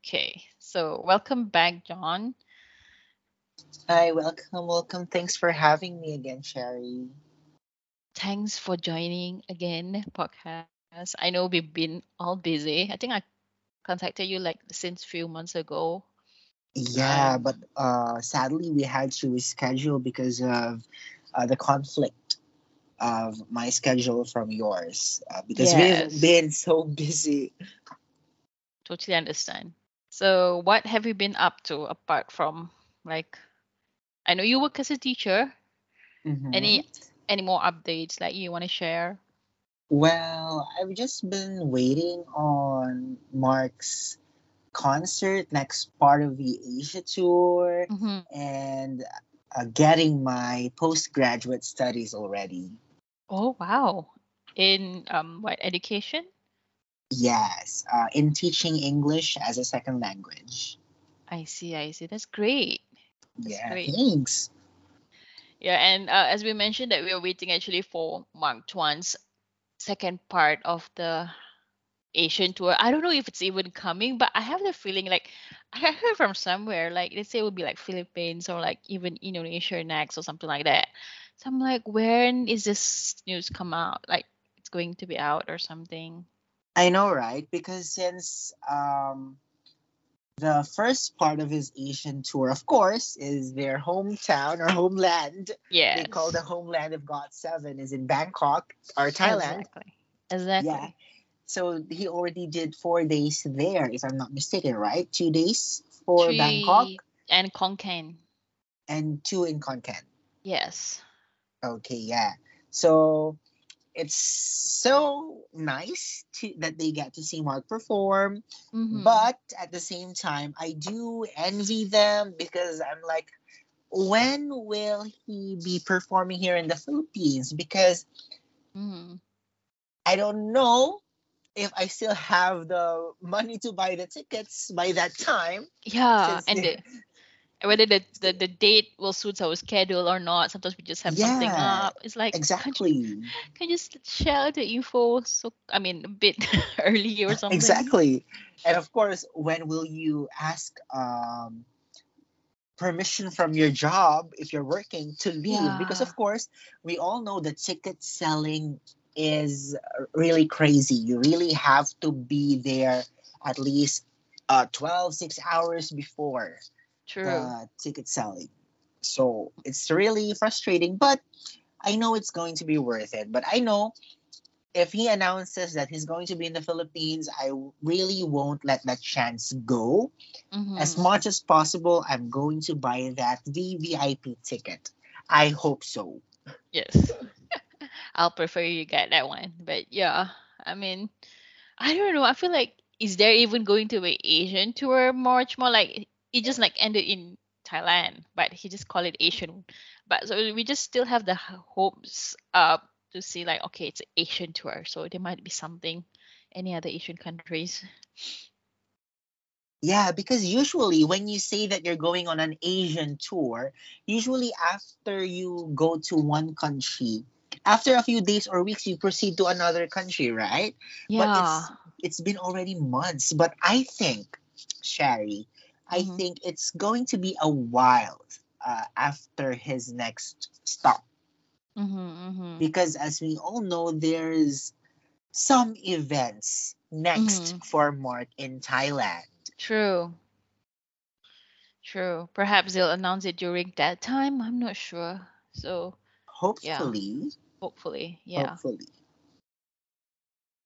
Okay, so welcome back, John. Hi, welcome, welcome. Thanks for having me again, Sherry. Thanks for joining again podcast. I know we've been all busy. I think I contacted you like since few months ago. Yeah, Um, but uh, sadly we had to reschedule because of uh, the conflict of my schedule from yours uh, because we've been so busy. totally understand. So, what have you been up to apart from like I know you work as a teacher. hmm Any any more updates like you want to share? Well, I've just been waiting on Mark's concert, next part of the Asia tour, Mm-hmm. and uh, getting my postgraduate studies already. Oh, wow. In um what education? Yes, uh, in teaching English as a second language. I see, I see. That's great. That's Yeah, great. thanks. Yeah, and uh, as we mentioned that we are waiting actually for Mark Tuan's second part of the Asian tour. I don't know if it's even coming, but I have the feeling like I heard from somewhere like they say it would be like Philippines or like even Indonesia next or something like that. So I'm like, when is this news come out? Like it's going to be out or something? I know, right? Because since um, the first part of his Asian tour, of course, is their hometown or homeland. Yeah. They call the homeland of Got Seven is in Bangkok or Thailand. exactly. Exactly. Yeah. So he already did four days there, if I'm not mistaken, right? Two days for Bangkok and Khon Kaen. and two in Khon Kaen. Yes. Okay, yeah. So it's so nice to, that they get to see Mark perform, Mm-hmm. but at the same time, I do envy them because I'm like, when will he be performing here in the Philippines? Because Mm-hmm. I don't know if I still have the money to buy the tickets by that time Yeah, and they the, whether the, the the date will suit our schedule or not. Sometimes we just have something up. It's like, can't you exactly can you just share the info so I mean a bit early or something? exactly and of course when will you ask um permission from your job if you're working to leave because of course we all know that ticket selling is really crazy you really have to be there at least uh 12 6 hours before true. the ticket selling so it's really frustrating but i know it's going to be worth it but i know if he announces that he's going to be in the philippines i really won't let that chance go as Mm-hmm. much as possible, I'm going to buy that VVIP ticket. I hope so. Yes, I'll prefer you get that one. But yeah, I mean, I don't know. I feel like is there even going to be Asian tour much more like it just like ended in Thailand, but he just call it Asian. But so we just still have the hopes uh to see like okay, it's an Asian tour, so there might be something any other Asian countries. Yeah, because usually when you say that you're going on an Asian tour, usually after you go to one country, after a few days or weeks, you proceed to another country, right? But Yeah. it's it's been already months. But I think, Sherry, I Mm-hmm. think it's going to be a while uh, after his next stop. Mm-hmm. Mm-hmm. because as we all know there's some events next Mm-hmm. for mark in thailand True. True. Perhaps they'll announce it during that time. I'm not sure. So yeah, hopefully hopefully. Yeah. hopefully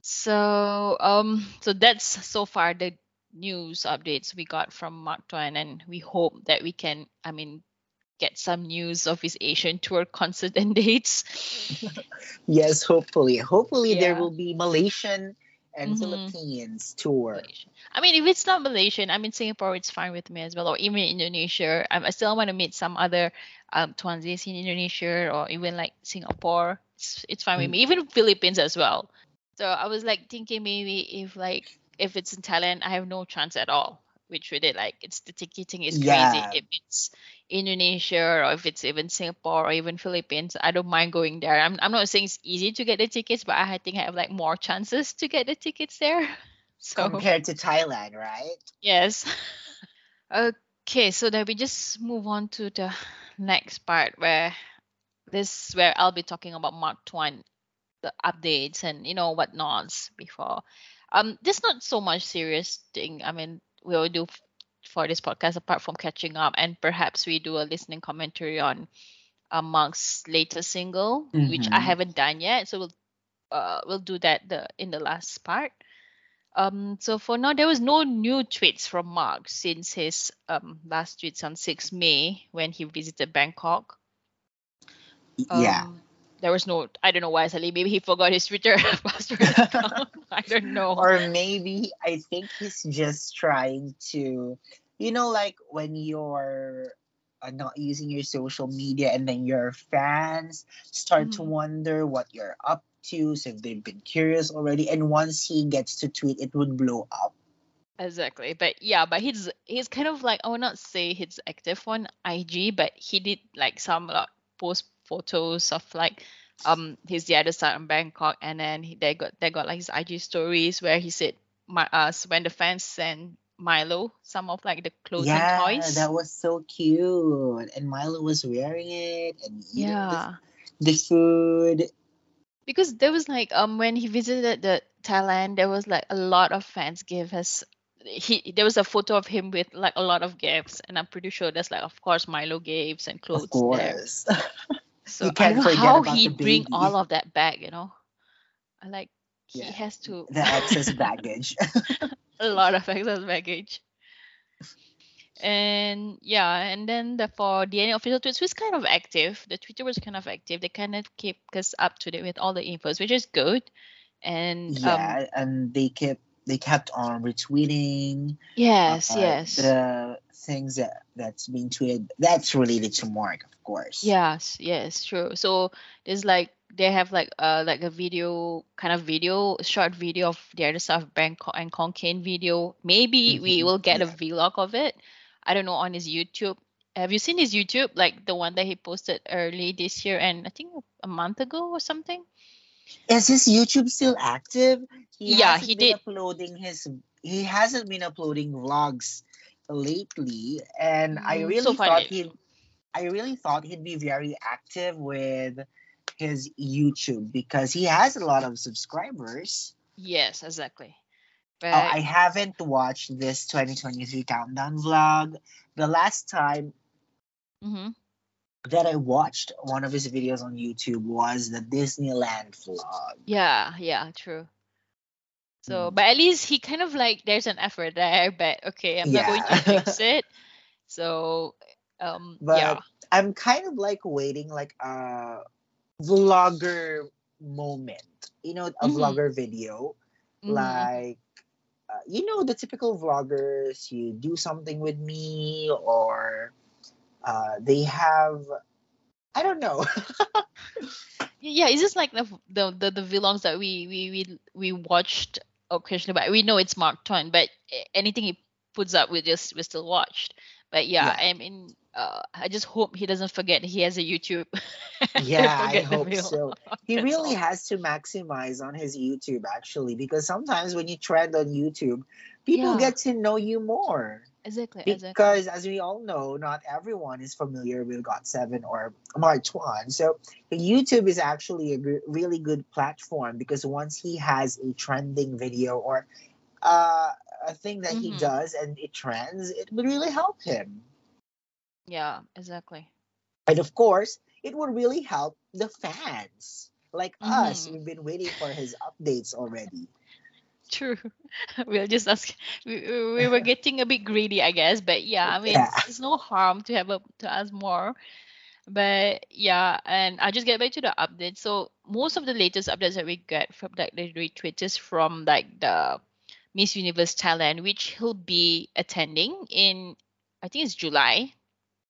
So, um, so that's so far the news updates we got from Mark Tuan, and we hope that we can, I mean, get some news of his Asian tour concert and dates. yes hopefully hopefully there will be malaysian and Mm-hmm. philippines tour. I mean, if it's not Malaysian, I mean Singapore, it's fine with me as well, or even Indonesia. Um, I still want to meet some other um Tuanzys in Indonesia or even like Singapore. It's it's fine with Mm, me. Even Philippines as well. So I was like thinking maybe if like if it's in Thailand, I have no chance at all. Which it, like it's the ticketing is crazy. yeah If it's Indonesia or if it's even Singapore or even Philippines, I don't mind going there. I'm I'm not saying it's easy to get the tickets, but I think I have like more chances to get the tickets there. So compared to Thailand, right? yes. okay, so then we just move on to the next part where this is where I'll be talking about Mark Tuan, the updates and you know whatnots before. Um, this not so much serious thing. I mean, we'll do for this podcast apart from catching up, and perhaps we do a listening commentary on Mark's latest single, which I Mhm. haven't done yet. So we'll uh we'll do that the in the last part. Um, so for now, there was no new tweets from Mark since his um last tweets on 6 May when he visited Bangkok. yeah. There was no, I don't know why suddenly maybe he forgot his Twitter password account. I don't know. Or maybe I think he's just trying to, you know, like when you're uh, not using your social media and then your fans start to Mhm. wonder what you're up to, so if they've been curious already. And once he gets to tweet, it would blow up. Exactly. But yeah, but he's he's kind of like I will not say he's active on IG, but he did like some like post photos of like um his the other side in Bangkok and then he, they got they got like his IG stories where he said my us when the fans sent Milo some of like the clothes yeah, and toys. that was so cute. And Milo was wearing it and eating the, yeah. the food. Because there was like um when he visited the Thailand, there was like a lot of fans gave us he there was a photo of him with like a lot of gifts, and I'm pretty sure there's like of course Milo gifts and clothes Of there. So You I don't know how he bring all of that back, you know. I like he Yeah, has to the excess baggage. a lot of excess baggage. And yeah, and then the for DNA official tweets was kind of active. The Twitter was kind of active. They kind of keep us up to date with all the infos, which is good. And um yeah, and they kept they kept on retweeting yes, uh, yes. the things that that's being tweeted that's related to Mark, of course. Yes, yes, true. So there's like they have like uh like a video kind of video, short video of the other stuff, Bangkok and Khon Kaen video. Maybe we Mhm, will get a vlog of it. I don't know on his YouTube. Have you seen his YouTube? Like the one that he posted early this year and I think a month ago or something? Is his YouTube still active? He Yeah, he been did. uploading his he hasn't been uploading vlogs lately and I Mm, really so thought he'd I really thought he'd be very active with his YouTube because he has a lot of subscribers. Yes, exactly. Oh, But I haven't watched this 2023 countdown vlog. The last time mhm. that I watched one of his videos on YouTube was the Disneyland vlog. Yeah, yeah, true. So, Mm. but at least he kind of like there's an effort there, but okay, I'm not going to fix it. So, um, but yeah, I'm kind of like waiting like a vlogger moment. You know, a Mhm. vlogger video. mhm, Like uh, you know the typical vloggers, you do something with me or uh, they have I don't know. yeah. It's just like the the the, the vlogs that we we we we watched occasionally, but we know it's Mark Tuan. But anything he puts up, we just we still watched. But yeah, Yeah. I mean, uh, I just hope he doesn't forget he has a YouTube. Yeah, I hope so. He really has to maximize on his YouTube actually, because sometimes when you trend on YouTube, people Yeah. get to know you more. Exactly, exactly. Because as we all know, not everyone is familiar with Got7 or Mark Tuan. So YouTube is actually a really good platform because once he has a trending video or uh, a thing that he Mhm. does and it trends, it would really help him. Yeah, exactly. And of course, it would really help the fans. Like us, Mhm. we've been waiting for his updates already. True. We'll just ask. We, we we were getting a bit greedy, I guess. But yeah, I mean, Yeah. it's no harm to have a to ask more. But yeah, and I'll just get back to the updates. So most of the latest updates that we get from like the retweets is from like the Miss Universe Thailand, which he'll be attending in I think it's July.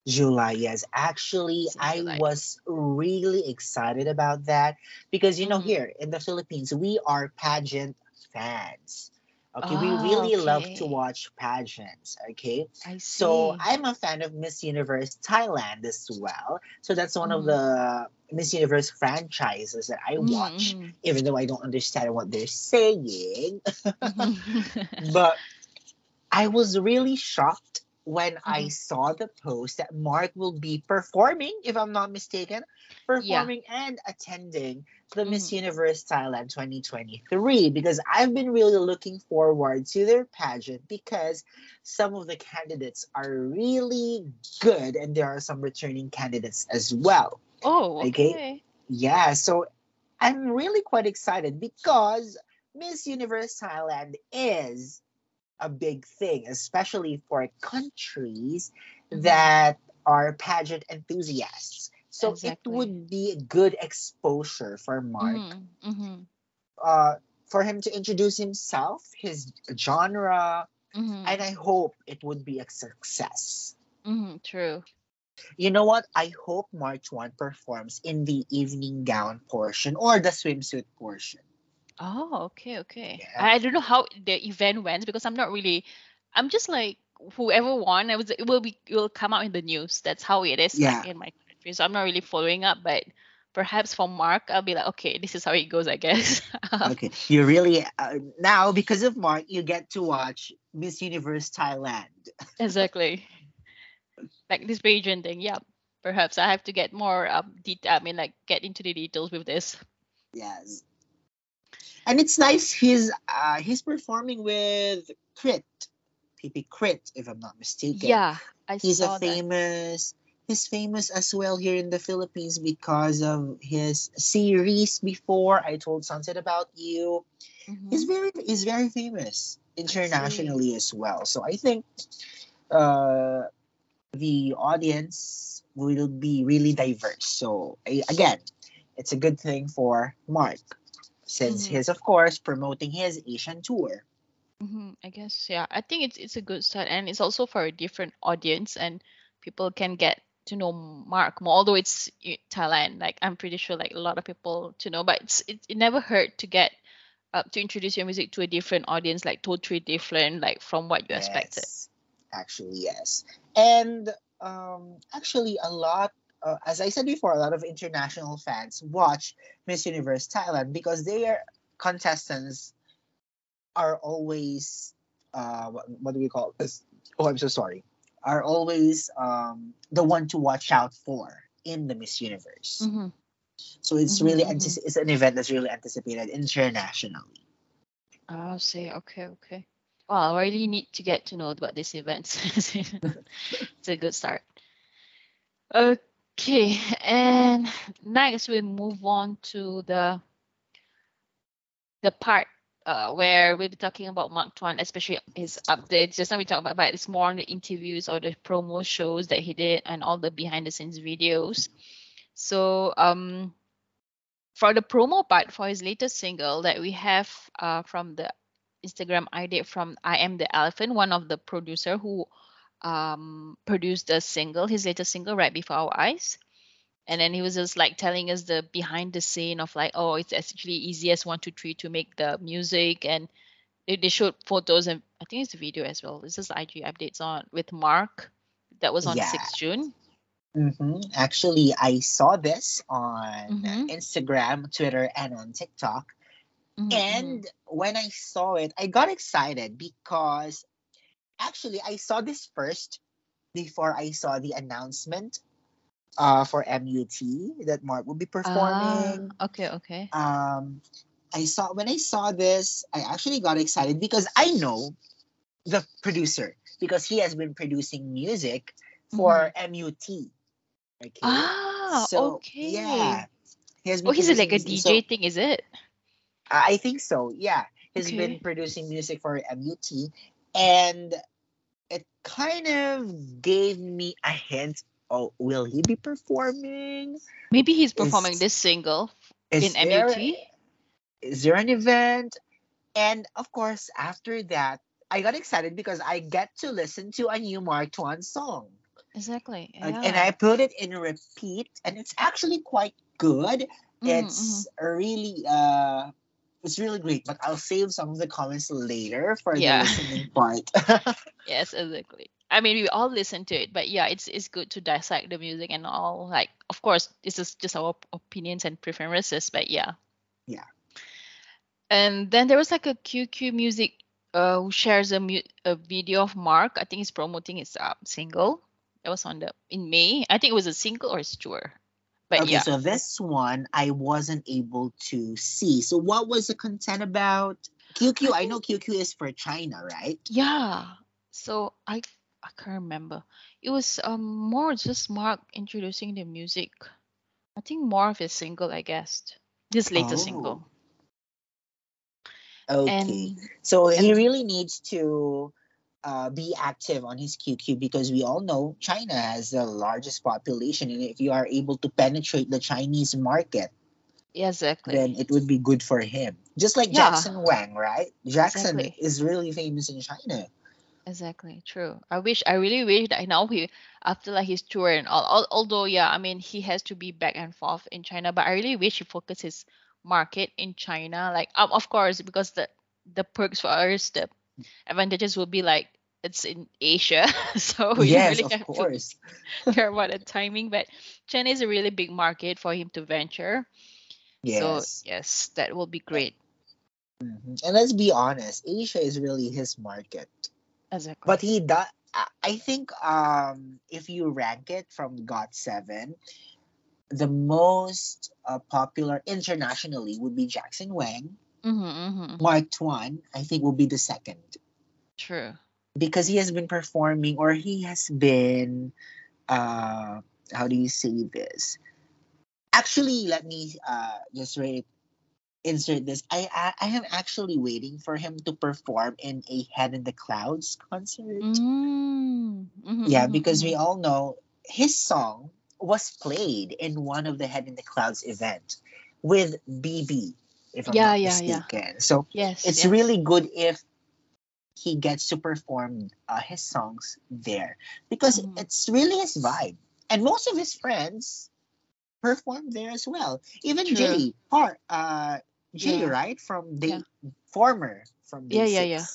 July, yes. Actually, I was really excited about that because, you know, Mhm. here in the Philippines, we are pageant fans. Okay, we really love to watch pageants. Okay, I see. so I'm a fan of Miss Universe Thailand as well. So that's one of Mhm. the Miss Universe franchises that I watch, Mhm, even though I don't understand what they're saying. but I was really shocked when I Mhm. saw the post that Mark will be performing, if I'm not mistaken, performing and attending the Miss Mhm. Universe Thailand 2023 because I've been really looking forward to their pageant because some of the candidates are really good and there are some returning candidates as well. oh, Okay. okay. Yeah, so I'm really quite excited because Miss Universe Thailand is a big thing, especially for countries Mhm. that are pageant enthusiasts. So Exactly. it would be a good exposure for Mark Mhm, mhm, uh, for him to introduce himself, his genre, mhm, and I hope it would be a success. mhm, True. You know what? I hope Mark Tuan performs in the evening gown portion or the swimsuit portion. Oh, okay, okay. Yeah. I don't know how the event went because I'm not really. I'm just like whoever won. I was. It will be. It will come out in the news. That's how it is Yeah. like in my country. So I'm not really following up. But perhaps for Mark, I'll be like, okay, this is how it goes. I guess. Okay, you really uh, now because of Mark, you get to watch Miss Universe Thailand. exactly. Like this pageant thing. Yeah. Perhaps I have to get more um detail. I mean, like get into the details with this. Yes, and it's nice. He's uh, he's performing with Krit, PP Krit, if I'm not mistaken. Yeah, I he's a saw that. famous. He's famous as well here in the Philippines because of his series before. I told Sunset about you. Mhm. He's very he's very famous internationally as well. So I think uh, the audience will be really diverse. So a- again, it's a good thing for Mark since Mhm. he's of course promoting his Asian tour. hmm I guess yeah. I think it's it's a good start, and it's also for a different audience, and people can get to know Mark more. Although it's Thailand, like I'm pretty sure like a lot of people to know, but it's it, it never hurt to get uh, to introduce your music to a different audience, like totally different, like from what you expected. Actually yes, and um, actually a lot. Uh, as I said before, a lot of international fans watch Miss Universe Thailand because their contestants are always uh, what, what do we call this? Oh, I'm so sorry. Are always um, the one to watch out for in the Miss Universe. hmm So it's Mhm, really mhm. antici- it's an event that's really anticipated internationally. I'll say okay, okay. Well, I really need to get to know about this event. it's a good start. Okay, and next we move on to the the part uh, where we'll be talking about Mark Tuan, especially his updates. Just now we talked about, it's more on the interviews or the promo shows that he did and all the behind the scenes videos. So um for the promo part for his latest single that we have uh, from the Instagram ID from I Am the Elephant, one of the producer who um, produced a single, his latest single, right before our eyes. And then he was just like telling us the behind the scene of like, oh, it's actually easy as one, two, three to make the music. And they, they showed photos and I think it's a video as well. This is IG updates on with Mark. That was on Yeah. 6th June. Mm-hmm. Actually, I saw this on Mhm. Instagram, Twitter, and on TikTok. Mhm, mhm. And when I saw it, I got excited because actually I saw this first before I saw the announcement uh, for MUT that Mark will be performing. Ah, okay, okay. Um, I saw when I saw this, I actually got excited because I know the producer because he has been producing music for MUT. Okay. Mm-hmm. Ah, So, okay. Yeah. He has Oh, he's like a DJ so- thing, is it? I think so. Yeah, he's Okay. been producing music for MUT, and kind of gave me a hint. Oh, will he be performing? Maybe he's performing Is- this single in there, MUT. Is there an event? And of course, after that, I got excited because I get to listen to a new Mark Tuan song. Exactly. Yeah. And I put it in repeat, and it's actually quite good. Mhm, It's really uh it's really great. But I'll save some of the comments later for Yeah. the listening part. Yes, exactly. I mean, we all listen to it, but yeah, it's it's good to dissect the music and all. Like, of course, this is just our opinions and preferences, but yeah. Yeah. And then there was like a QQ Music uh, who shares a, mu- a video of Mark. I think he's promoting his uh, single. It was on the in May. I think it was a single or a tour. But okay, yeah, so this one I wasn't able to see. So what was the content about? QQ, I, I know QQ is for China, right? yeah. So I I can't remember. It was um more just Mark introducing the music. I think more of his single, I guess. His latest single. Okay. And So he really needs to uh, be active on his QQ because we all know China has the largest population, and if you are able to penetrate the Chinese market, yeah, exactly. then it would be good for him. Just like Yeah. Jackson Wang, right? Jackson Exactly. is really famous in China. Exactly, true. I wish, I really wish that now he, after like his tour and all, al- although yeah, I mean he has to be back and forth in China, but I really wish he focus his market in China. Like, um, of course, because the the perks for us, the advantages will be like it's in Asia, so you really of have course. to care about the timing. But China is a really big market for him to venture. So Yes. yes, that will be great. Mhm. And let's be honest, Asia is really his market. Exactly. But he does. I think um, if you rank it from Got Seven, the most uh, popular internationally would be Jackson Wang. Mm-hmm, mm-hmm. I think, will be the second True. because he has been performing or he has been. Uh, how do you say this? Actually, let me uh, just rate insert this. I, I I am actually waiting for him to perform in a Head in the Clouds concert. Mm, mhm, Yeah, mhm, because we all know his song was played in one of the Head in the Clouds event with BB, if I'm Yeah, not yeah, yeah. mistaken. So Yes. it's yes. really good if he gets to perform uh, his songs there because Mhm. it's really his vibe. And most of his friends perform there as well. Even True. Jay, part uh Jay, Yeah. right? From the Yeah. former from day Yeah, yeah, yeah.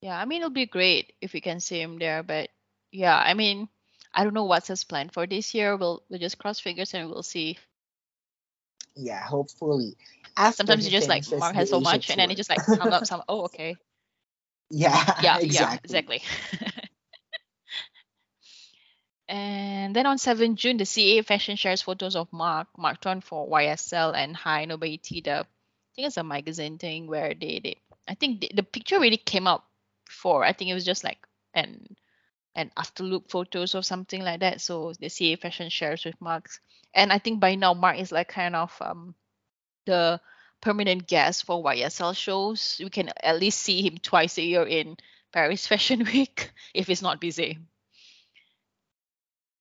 Yeah, I mean it'll be great if we can see him there, but yeah, I mean I don't know what's his plan for this year. We'll we'll just cross fingers and we'll see. Yeah, hopefully. After Sometimes you just like Mark has so much, and then it just like come up some. Oh, okay. Yeah, Yeah, exactly. yeah, exactly. and then on 7 June, the CA Fashion shares photos of Mark, Mark Tuan for YSL and Highsnobiety, the I think it's a magazine thing where they, they I think the, the picture really came out before. I think it was just like an an after look photos or something like that. So the CA Fashion shares with Mark's. And I think by now Mark is like kind of um the permanent guest for YSL shows. We can at least see him twice a year in Paris Fashion Week if he's not busy.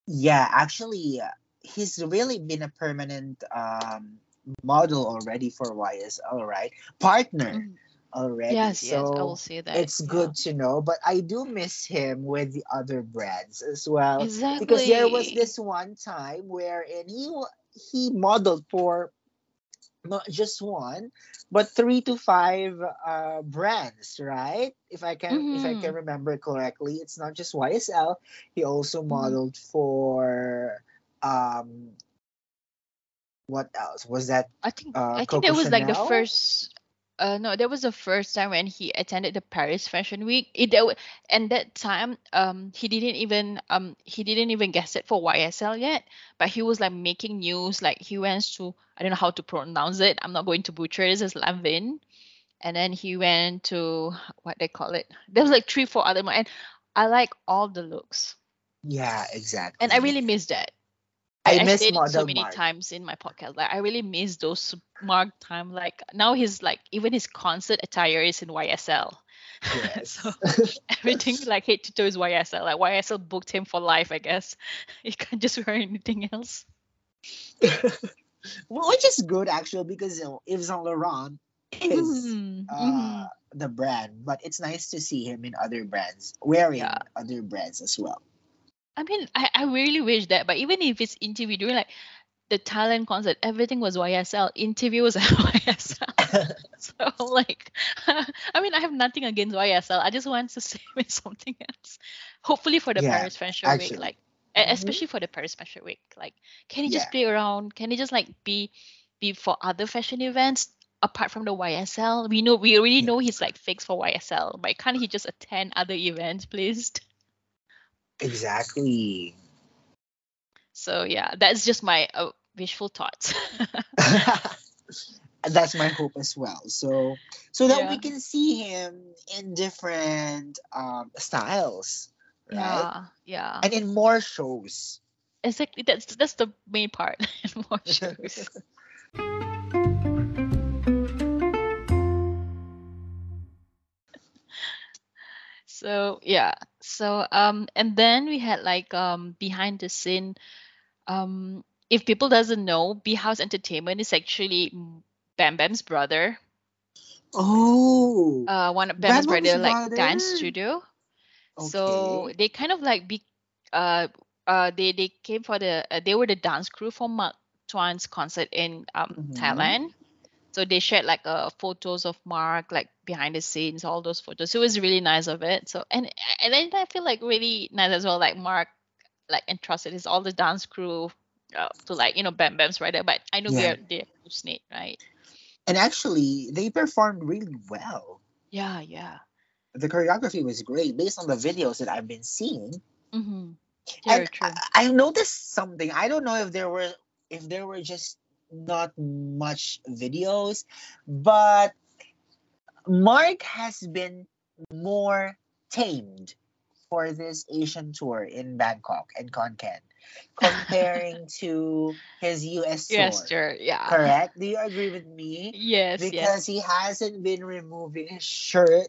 Yeah, actually, he's really been a permanent um, model already for YSL, right? Partner Mhm. Already. Yes, yes, I will so say that. it's yeah. good to know. But I do miss him with the other brands as well. Exactly. Because there was this one time wherein he he modeled for not just one, but three to five uh, brands, right? If I can if I can Mhm. remember correctly, it's not just YSL. He also Mhm. modeled for um what else was that? I think uh, I think Coco that was like the first uh no that was the first time when he attended the Paris Fashion Week. It that and that time um he didn't even um he didn't even guess it for YSL yet, but he was like making news like he went to I don't know how to pronounce it. I'm not going to butcher this as Lanvin. And then he went to what they call it. There was like three, four other mo- and I like all the looks. Yeah, exactly. And I really miss that. I I miss so many Mark. times in my podcast. Like I really miss those Mark time. Like now he's like even his concert attire is in YSL. Yes. so everything like head to toe is YSL. Like YSL booked him for life, I guess. He can't just wear anything else. Which is good actually because you know, Yves Saint Laurent is Mhm, uh, mhm. the brand, but it's nice to see him in other brands, wearing Yeah. other brands as well. I mean, I, I really wish that, but even if it's individual, like the talent concert, everything was YSL. Interview was YSL. so like, I mean, I have nothing against YSL. I just want to say with something else. Hopefully for the Yeah, Paris Fashion actually. Week, like Mhm. especially for the Paris Fashion Week, like can he just Yeah. play around? Can he just like be be for other fashion events apart from the YSL? We know we already Yeah. know he's like fixed for YSL, but can't he just attend other events, please? Exactly. So yeah, that's just my uh, wishful thoughts. That's my hope as well. So so that we can see him in different um styles, right? yeah, yeah. And in more shows. Exactly. That's that's the main part. and More shows. So yeah. So um and then we had like um behind the scene um if people doesn't know, B House Entertainment is actually Bam Bam's brother. Oh. Uh one of Bam's Bam's brother like dance studio. So they kind of like be uh uh they they came for the uh, they were the dance crew for Mark Tuan's concert in um Mhm. Thailand. So they shared like uh photos of Mark like behind the scenes, all those photos. So it was really nice of it. So and and then I feel like really nice as well. Like Mark like entrusted his all the dance crew uh, to like you know Bam Bam's there. But I know Yeah. they're they're knit, right? And actually, they performed really well. Yeah, yeah. The choreography was great based on the videos that I've been seeing. Mm-hmm. Very And true. I, I noticed something. I don't know if there were if there were just not much videos, but Mark has been more tamed for this Asian tour in Bangkok and Khon Kaen comparing to his US tour. Yes, sure. Yeah. Correct? Do you agree with me? Yes, yes. Because he hasn't been removing his shirt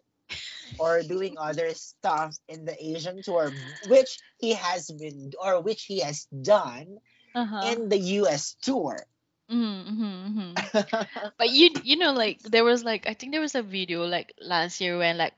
or doing other stuff in the Asian tour, which he has been or which he has done Uh-huh. in the US tour. Mm-hmm, mm-hmm. But you you know like there was like I think there was a video like last year when like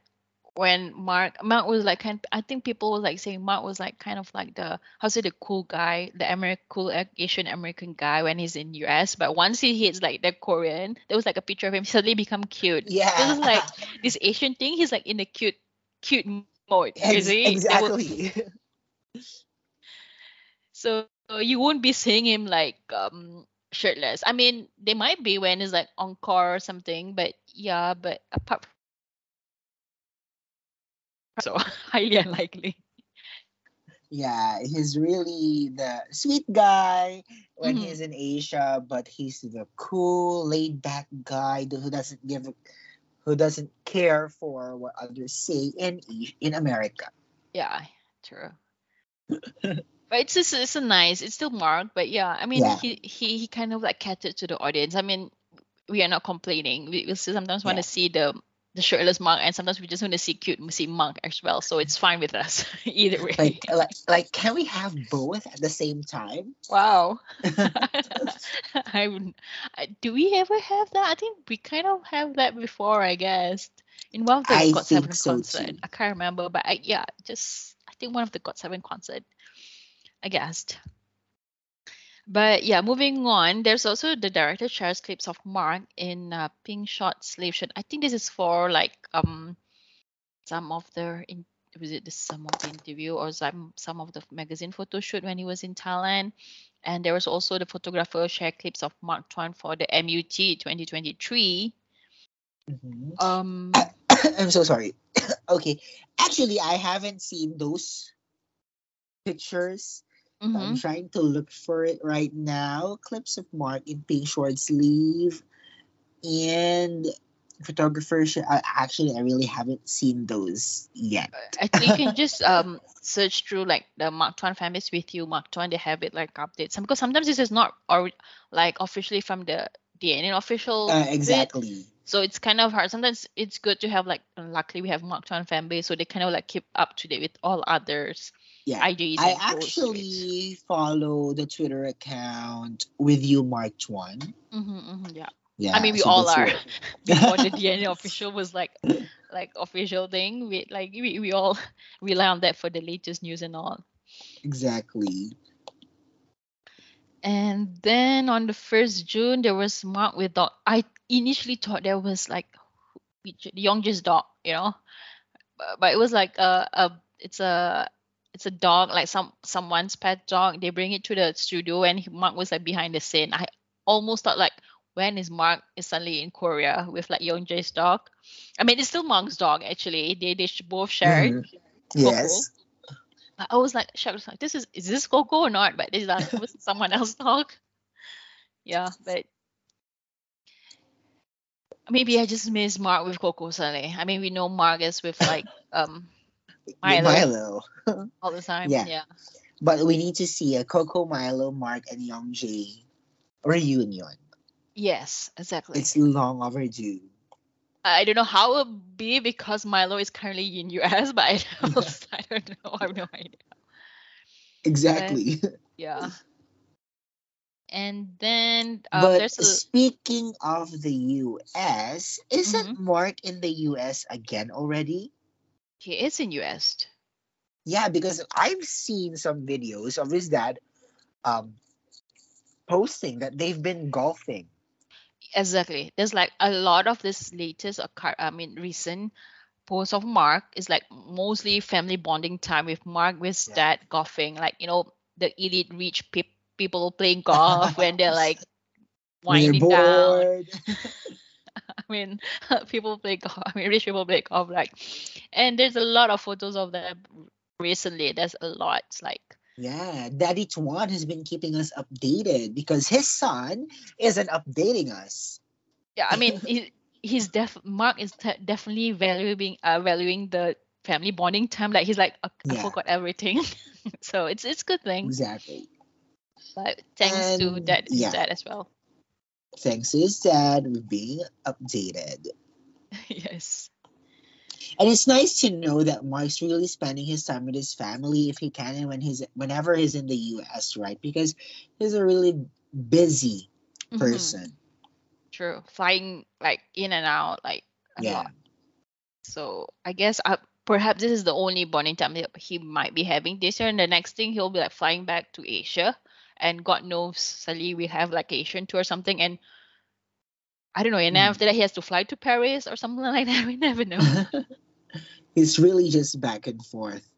when Mark Mark was like kind I think people was like saying Mark was like kind of like the how say the cool guy the American cool Asian American guy when he's in US but once he hits like the Korean there was like a picture of him suddenly become cute yeah. this is like this Asian thing he's like in the cute cute mode Ex- see There will- exactly. so you won't be seeing him like um shirtless. I mean, they might be when it's like encore or something, but yeah, but apart from so highly unlikely. yeah, he's really the sweet guy when Mhm. he's in Asia, but he's the cool, laid back guy who doesn't give who doesn't care for what others say in in America. Yeah, true. but it's just it's a nice, it's still Mark, but yeah, I mean Yeah. he he he kind of like catered to the audience. I mean, we are not complaining. We, we still sometimes want Yeah. to see the the shirtless Mark, and sometimes we just want to see cute see Mark as well. So it's fine with us either way. Like, uh, like, like, can we have both at the same time? Wow. I. I- uh, Do we ever have that? I think we kind of have that before, I guess. In one of the I Got Seven so concert. too. I can't remember, but I yeah, just I think one of the Got Seven concert. I guessed. But yeah, moving on. There's also the director shares clips of Mark in uh, Pink Shot Slave Shirt. I think this is for like um some of the in was it the some of the interview or some some of the magazine photo shoot when he was in Thailand. And there was also the photographer share clips of Mark Tuan for the MUT 2023. Mhm. Um, I'm so sorry. okay, actually, I haven't seen those pictures. Mhm. I'm trying to look for it right now. Clips of Mark in pink short sleeve and photographer. I, actually, I really haven't seen those yet. I think you can just um search through like the Mark Tuan families with you, Mark Tuan. They have it like updates. Because sometimes this is not or like officially from the DNA official. Uh, bit, exactly. So it's kind of hard. Sometimes it's good to have like. Luckily, we have Mark Tuan fan base, so they kind of like keep up to date with all others. Yeah. IGs I and posts, tweets. actually follow the Twitter account with you, Mark Tuan. Mhm, mhm, yeah. Yeah, I mean, we so all are. Before the DNA official was like, like official thing. We like we, we all rely on that for the latest news and all. exactly. And then on the first June, there was Mark with dog. I initially thought there was like the Youngjae's dog, you know, but, but it was like a, a it's a it's a dog like some someone's pet dog. They bring it to the studio, and he, Mark was like behind the scene. I almost thought like when is Mark is suddenly in Korea with like Young Youngjae's dog. I mean, it's still Mark's dog actually. They they both share. Mhm. Yes. I was like shocked. Like, this is is this Coco or not? But this like, was someone else dog. Yeah, but maybe I just miss Mark with Coco suddenly. I mean, we know Mark is with like um Milo, Milo. all the time. Yeah. yeah. But we need to see a Coco, Milo, Mark, and Young Jae reunion. Yes, exactly. It's long overdue. I don't know how it will be because Milo is currently in US, but I don't, I don't know. I have no idea. Exactly. Yeah. And then uh, but there's a speaking of the US, isn't Mhm. Mark in the US again already? He is in US. Yeah, because I've seen some videos of his dad um posting that they've been golfing. Exactly. There's like a lot of this latest, I mean, recent post of Mark is like mostly family bonding time with Mark with his Yeah. dad golfing, like you know the elite rich pe- people playing golf when they're like winding down. I mean, people play golf. I mean, rich people play golf, like, and there's a lot of photos of them recently. There's a lot, like, Yeah, Daddy Tuan has been keeping us updated because his son isn't updating us. yeah. I mean, he, he's def Mark is te- definitely valuing uh valuing the family bonding time. Like he's like, "Uh, I Yeah. forgot everything. so it's it's good thing. Exactly. But thanks to And, that his yeah. dad as well. Thanks to his dad, we're being updated. yes. And it's nice to know that Mark's really spending his time with his family if he can and when he's whenever he's in the US, right? Because he's a really busy Mhm. person. True. Flying like in and out, like a Yeah. lot. So I guess uh, perhaps this is the only bonding time he might be having this year. And the next thing he'll be like flying back to Asia, and God knows suddenly we have like Asian tour or something, and I don't know. And Mm. after that, he has to fly to Paris or something like that. We never know. it's really just back and forth.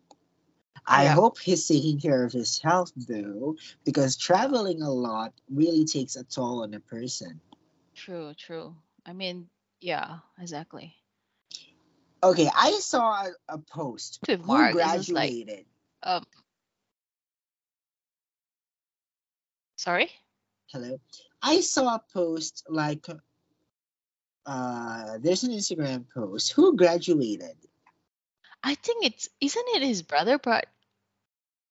I Yeah. hope he's taking care of his health though, because traveling a lot really takes a toll on a person. true, true. I mean, yeah, exactly. Okay, I saw a, a post. Who Mark, it's just like graduated? um. Sorry. Hello. I saw a post like uh there's an Instagram post. Who graduated? I think it's isn't it his brother, but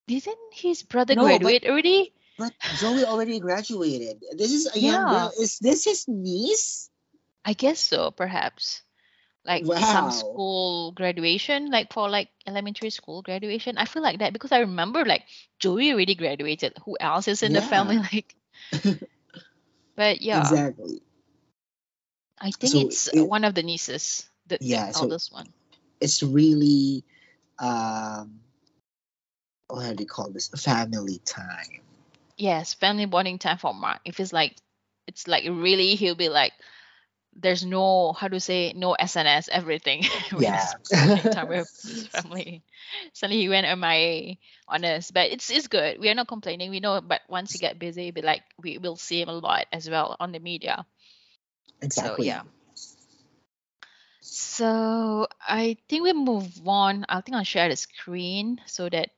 didn't his brother No, but- already? But Zoe already graduated. This is a young Yeah. girl. Is this his niece? I guess so, perhaps. Like Wow. some school graduation, like for like elementary school graduation. I feel like that because I remember like Joey already graduated. Who else is in the family? Like, but yeah, Exactly. I think So it's it- one of the nieces, the, the Yeah, so- eldest one. It's really um what do you call this? Family time. Yes, family bonding time for Mark. If it's like, it's like really, he'll be like, there's no how to say no SNS everything. Yeah. time with his family. Suddenly he went on us, but it's it's good. We are not complaining. We know, but once you get busy, be like we will see him a lot as well on the media. Exactly. So yeah. So I think we move on. I think I'll share the screen so that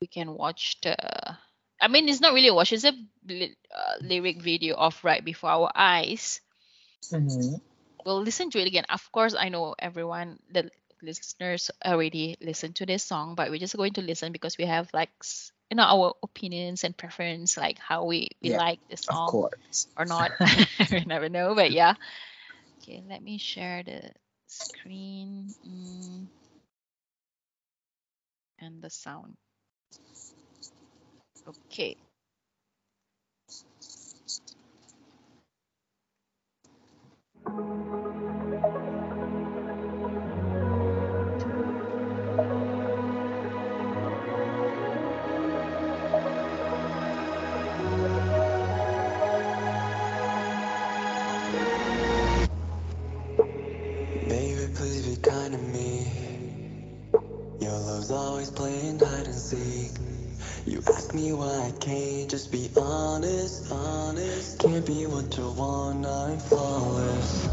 we can watch the. I mean, it's not really a watch. It's a uh, lyric video of right before our eyes. Mhm. We'll listen to it again. Of course, I know everyone, the listeners already listened to this song, but we're just going to listen because we have like you know our opinions and preference, like how we we Yeah, like this Of song course. or not. we never know, but yeah. Okay, let me share the screen mm, and the sound. Okay. please be kind to me. Your love's always playing hide and seek. You ask me why I can't just be honest, honest. Can't be what you want, I'm flawless.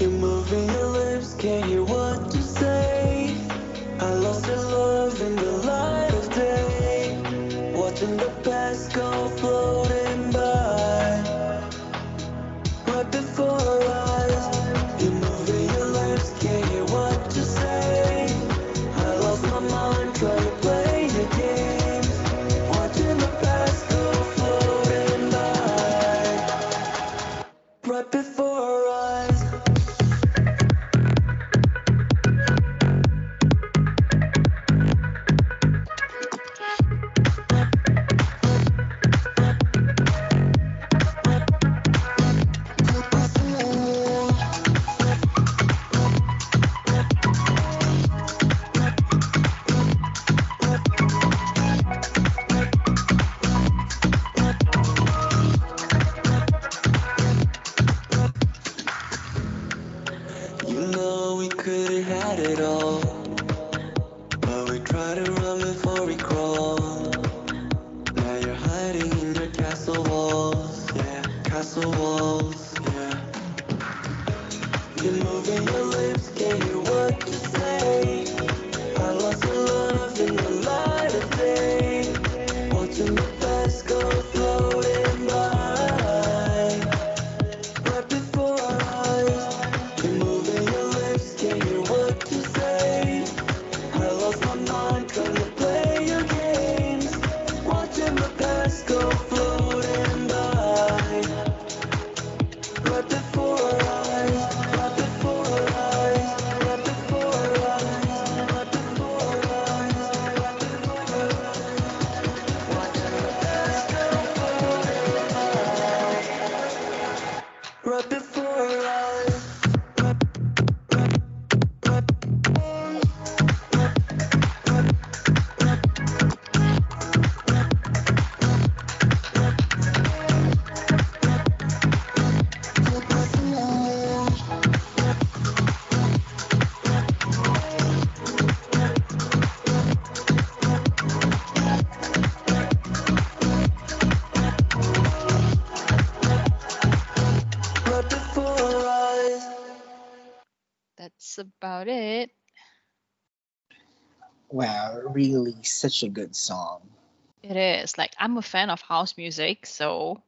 You're moving your lips, can't hear what about it. Wow, really such a good song. It is. Like I'm a fan of house music, so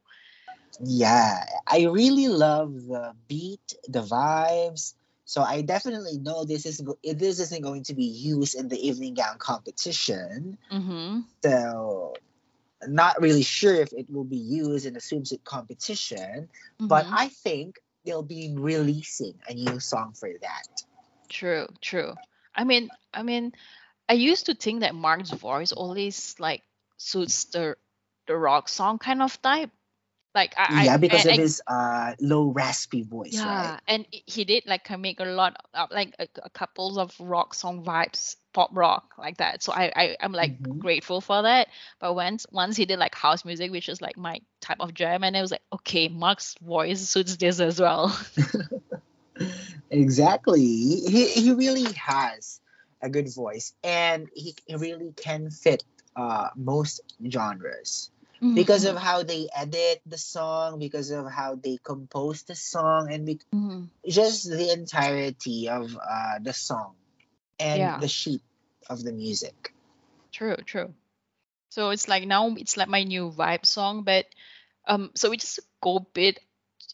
Yeah, I really love the beat, the vibes. So I definitely know this is this isn't going to be used in the evening gown competition. mhm. So not really sure if it will be used in the swimsuit competition, but mhm. I think they'll be releasing a new song for that. True, true. I mean, I mean, I used to think that Mark's voice always like suits the the rock song kind of type. Like I, yeah, because and of I- his uh low raspy voice, yeah, right? and he did like make a lot of like a, a couples of rock song vibes, pop rock like that. So I, I I'm like Mhm. grateful for that. But once once he did like house music, which is like my type of jam, and I was like, okay, Mark's voice suits this as well. Exactly. He he really has a good voice and he, really can fit uh most genres because Mhm, of how they edit the song, because of how they compose the song and be- mhm. just the entirety of uh the song and Yeah. the sheet of the music. True, true. So it's like now it's like my new vibe song, but um, so we just go a bit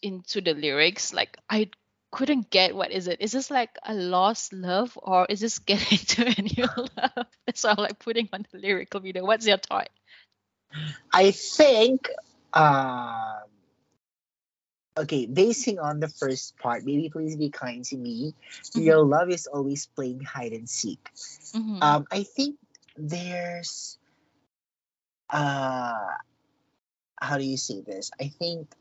into the lyrics. Like I couldn't get what is it? Is this like a lost love or is this getting to a new love? So I'm like putting on the lyrical video. What's your thought? I think um okay, basing on the first part, maybe please be kind to me. Your love is always playing hide and seek. Mhm. Um, I think there's uh how do you say this? I think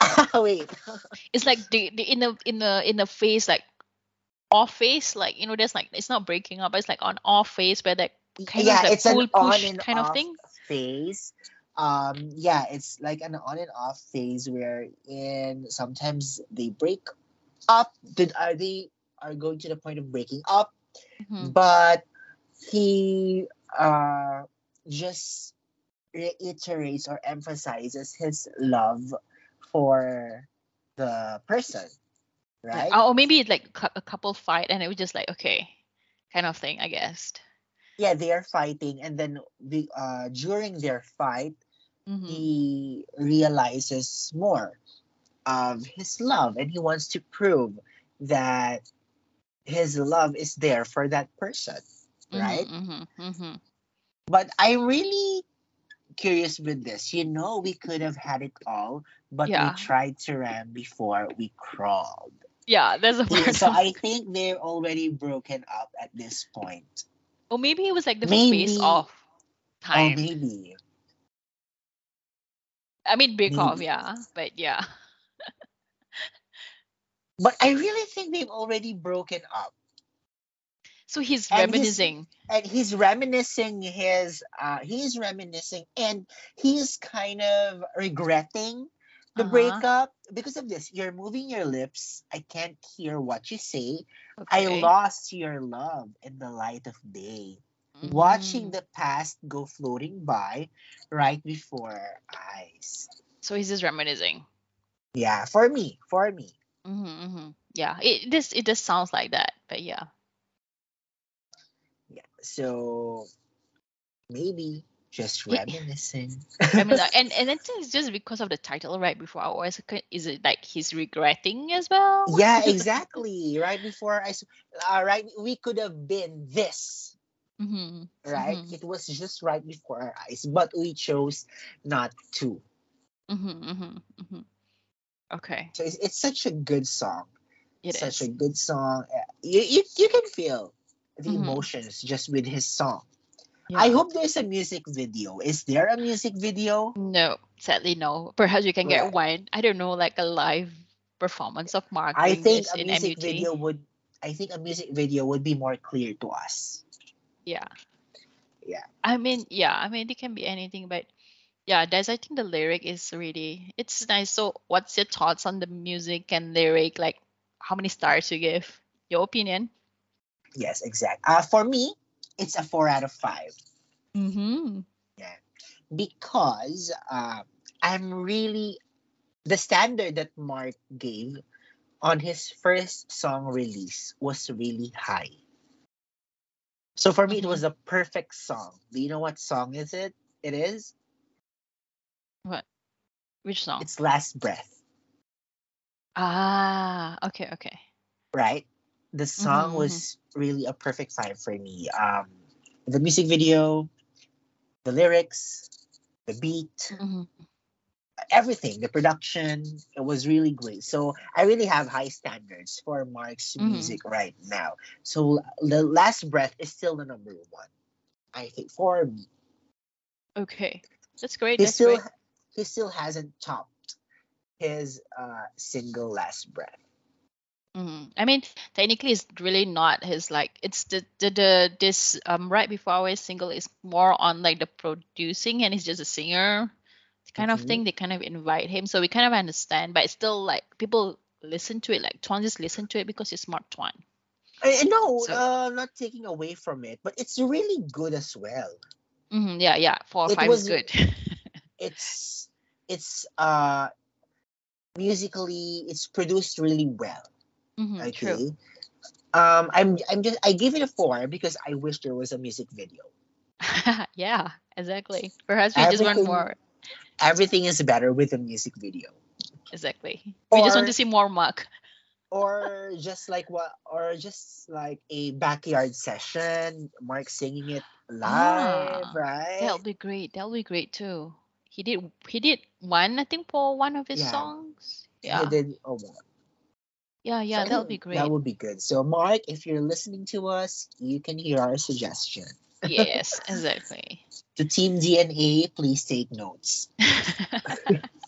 wait. it's like the, the in the in the in the phase like off phase, like you know, there's like it's not breaking up, but it's like on off phase where that kind yeah, of like it's an pull on and kind of thing. phase. Um, yeah, it's like an on and off phase where in sometimes they break up. Did are they are going to the point of breaking up, Mhm. but he uh just reiterates or emphasizes his love for the person, right? Oh, or maybe it's like a couple fight and it was just like okay, kind of thing, I guess. Yeah, they are fighting, and then the uh during their fight, Mhm. he realizes more of his love and he wants to prove that his love is there for that person right Mhm, mhm, mhm. but i'm really curious with this you know we could have had it all but Yeah. we tried to ram before we crawled Yeah, there's a part so of- i think they're already broken up at this point or maybe it was like the maybe- face off oh time. maybe I mean break off, yeah. But yeah. but i really think they've already broken up So he's And he's- reminiscing. and he's reminiscing his uh he's reminiscing and he's kind of regretting the Uh-huh. breakup because of this you're moving your lips i can't hear what you say i lost your love in the light of day watching Mhm. the past go floating by right before our eyes So he's just reminiscing. yeah for me for me hmm hmm Yeah. It this it just sounds like that, but yeah. So maybe just reminiscing I mean, and and I think it's just because of the title right before I was is it like he's regretting as well? yeah exactly. Right before i uh, right we could have been this. Hmm right? Mhm. it was just right before our eyes but we chose not to. Hmm hmm hmm Okay. so it's, it's such a good song. It is. such a good song. Uh, you, you, you can feel the Mhm. emotions just with his song Yeah. i hope there's a music video is there a music video No, sadly no. Perhaps we can get Right. one. I don't know, like a live performance of Mark. i think a music MUT. video would i think a music video would be more clear to us Yeah. Yeah. I mean, yeah. I mean, it can be anything, but yeah, that's. I think the lyric is really. It's nice. So, what's your thoughts on the music and lyric? Like, how many stars you give? Your opinion? Yes exact uh, for me it's a four out of five Mm-hmm. because uh, I'm really the standard that Mark gave on his first song release was really high. So for me, it Mhm. was a perfect song. Do you know what song is it? It is. What? Which song? It's Last Breath, ah, okay, okay. right? The song Mhm, was really a perfect five for me. Um, the music video, the lyrics, the beat, hmm everything, the production, it was really great. So I really have high standards for Mark's Mhm. music right now. So the last breath is still the number one. I think for me. Okay, that's great. He That's still great. he still hasn't topped his uh single last breath. Mhm. I mean, technically, it's really not his like. It's the the, the this um right before our single is more on like the producing, and he's just a singer kind of Mhm. thing. They kind of invite him, so we kind of understand. But it's still like people listen to it. Like Twan just listen to it because it's Mark Tuan. Uh, no, So- uh, not taking away from it, but it's really good as well. hmm yeah, yeah. Four or It five is was- good. It's it's uh musically it's produced really well. Hmm Okay. True. Um, I'm I'm just I give it a four because I wish there was a music video. yeah, exactly. Perhaps we just want more. Everything is better with a music video, Exactly. We just want to see more Mark. or just like what, or just like a backyard session, Mark singing it live, Ah, right? That'll be great. That'll be great too. He did he did one, I think, for one of his Yeah. songs. Yeah. He did a one. Yeah, yeah, So that would be great. That would be good. So, Mark, if you're listening to us, you can hear our suggestion. yes, exactly. To Team DNA, please take notes.